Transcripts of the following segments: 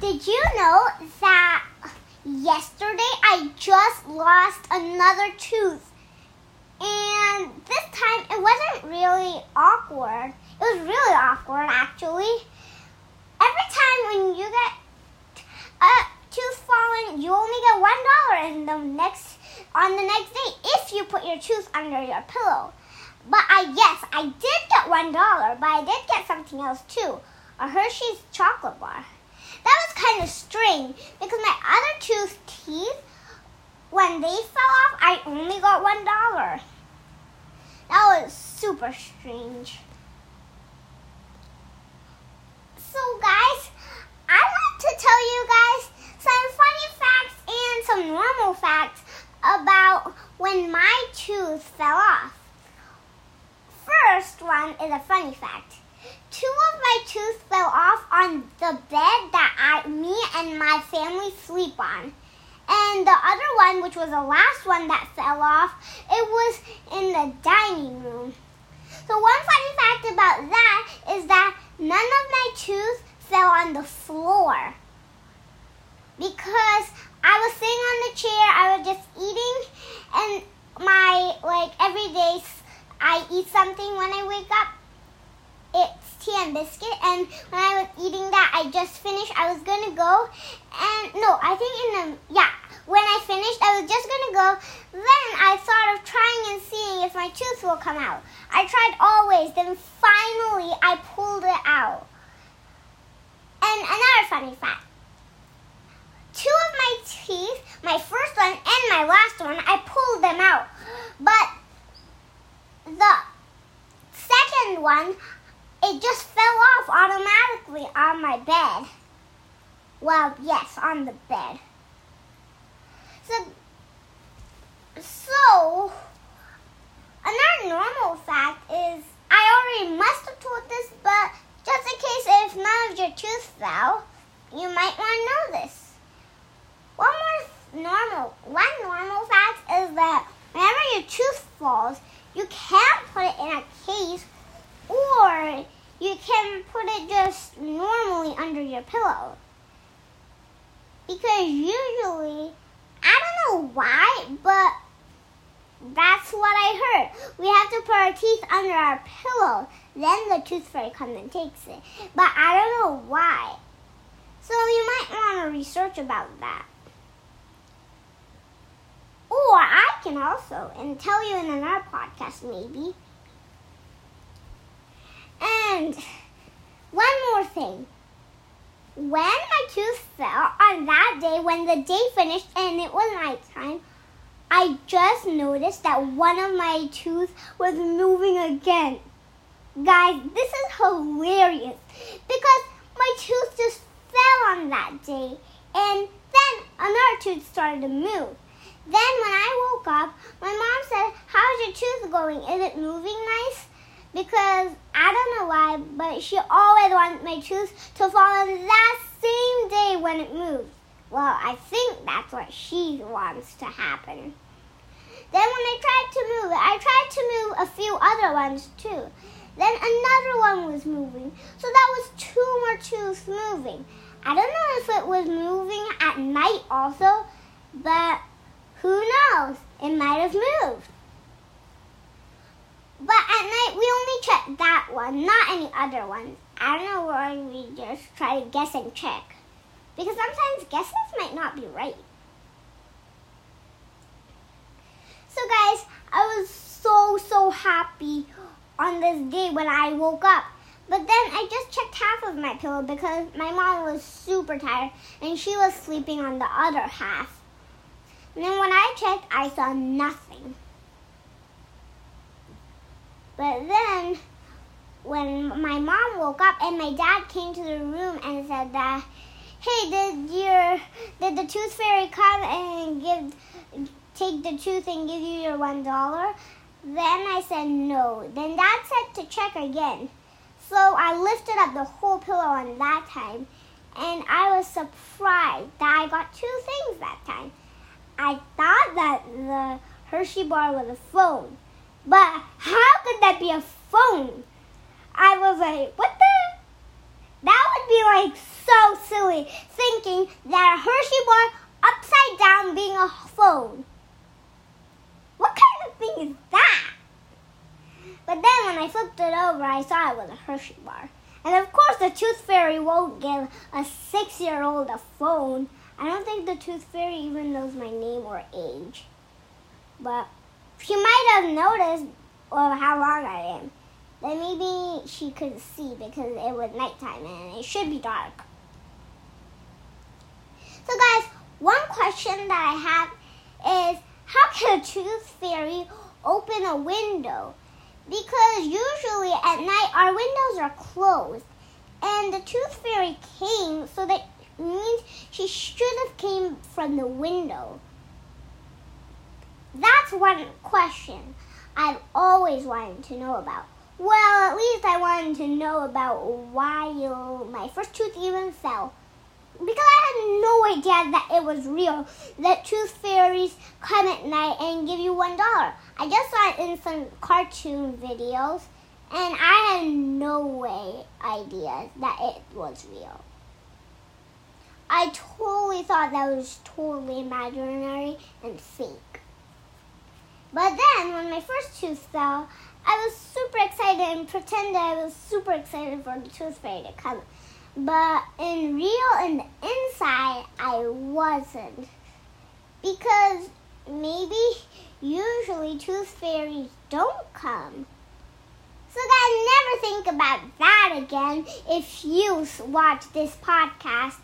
Did you know that yesterday I just lost another tooth? And this time it wasn't really awkward. It was really awkward actually. Every time when you get a tooth fallen, you only get one dollar in the next on the next day if you put your tooth under your pillow. But I yes, I did get one dollar, but I did get something else too. A Hershey's chocolate bar. Kind of strange because my other two teeth, when they fell off, I only got one dollar. That was super strange. So, guys, I want to tell you guys some funny facts and some normal facts about when my tooth fell off. First one is a funny fact two of my tooth fell off on the bed that I, me and my family sleep on. And the other one, which was the last one that fell off, it was in the dining room. So one funny fact about that is that none of my tooth fell on the floor. Because I was sitting on the chair, I was just eating, and my, like, every day I eat something when I wake up. It's tea and biscuit. And when I was eating that, I just finished. I was gonna go, and no, I think in the yeah. When I finished, I was just gonna go. Then I thought of trying and seeing if my tooth will come out. I tried always. Then finally, I pulled it out. And another funny fact. Two of my teeth, my first one and my last one, I pulled them out. But the second one, it just fell off automatically on my bed. Well, yes, on the bed. So, so another normal fact is I already must have told this, but just in case if none of your tooth fell, you might want to know this. One more normal, one normal fact is that whenever your tooth falls, you can't put it in a case or you can put it just normally under your pillow. Because usually, I don't know why, but that's what I heard. We have to put our teeth under our pillow. Then the tooth fairy comes and takes it. But I don't know why. So you might want to research about that. Or I can also, and tell you in another podcast maybe. And one more thing. When tooth fell on that day, when the day finished and it was nighttime, I just noticed that one of my teeth was moving again. Guys, this is hilarious because my tooth just fell on that day and then another tooth started to move. Then when I woke up, my mom said, How's your tooth going? Is it moving nice? Because I don't know why, but she always wants my tooth to fall on that it moves. Well, I think that's what she wants to happen. Then when I tried to move it, I tried to move a few other ones too. Then another one was moving. So that was two more tooths moving. I don't know if it was moving at night also, but who knows? It might have moved. But at night, we only checked that one, not any other ones. I don't know why we just try to guess and check. Because sometimes guesses might not be right. So, guys, I was so, so happy on this day when I woke up. But then I just checked half of my pillow because my mom was super tired and she was sleeping on the other half. And then when I checked, I saw nothing. But then, when my mom woke up and my dad came to the room and said that, "Hey, did your did the tooth fairy come and give take the tooth and give you your one dollar?" Then I said no. Then dad said to check again. So I lifted up the whole pillow on that time, and I was surprised that I got two things that time. I thought that the Hershey bar was a phone. But how could that be a phone? I was like, what the? That would would be like so silly thinking that a Hershey bar upside down being a phone. What kind of thing is that? But then when I flipped it over, I saw it was a Hershey bar. And of course, the Tooth Fairy won't give a six year old a phone. I don't think the Tooth Fairy even knows my name or age. But she might have noticed well, how long I am. Then maybe she couldn't see because it was nighttime and it should be dark. So, guys, one question that I have is how can a tooth fairy open a window? Because usually at night our windows are closed. And the tooth fairy came, so that means she should have came from the window. That's one question I've always wanted to know about. Well, at least I wanted to know about why my first tooth even fell. Because I had no idea that it was real. That tooth fairies come at night and give you one dollar. I just saw it in some cartoon videos, and I had no way idea that it was real. I totally thought that was totally imaginary and fake. But then, when my first tooth fell, I was super excited and pretended I was super excited for the tooth fairy to come. But in real, in the inside, I wasn't. Because maybe usually tooth fairies don't come. So guys, never think about that again if you watch this podcast.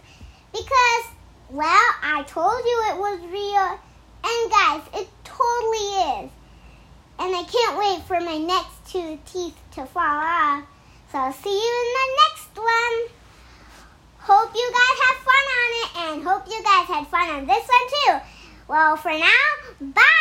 Because, well, I told you it was real. And guys, it totally is. And I can't wait for my next two teeth to fall off. So I'll see you in the next one. Hope you guys have fun on it this one too. Well, for now, bye.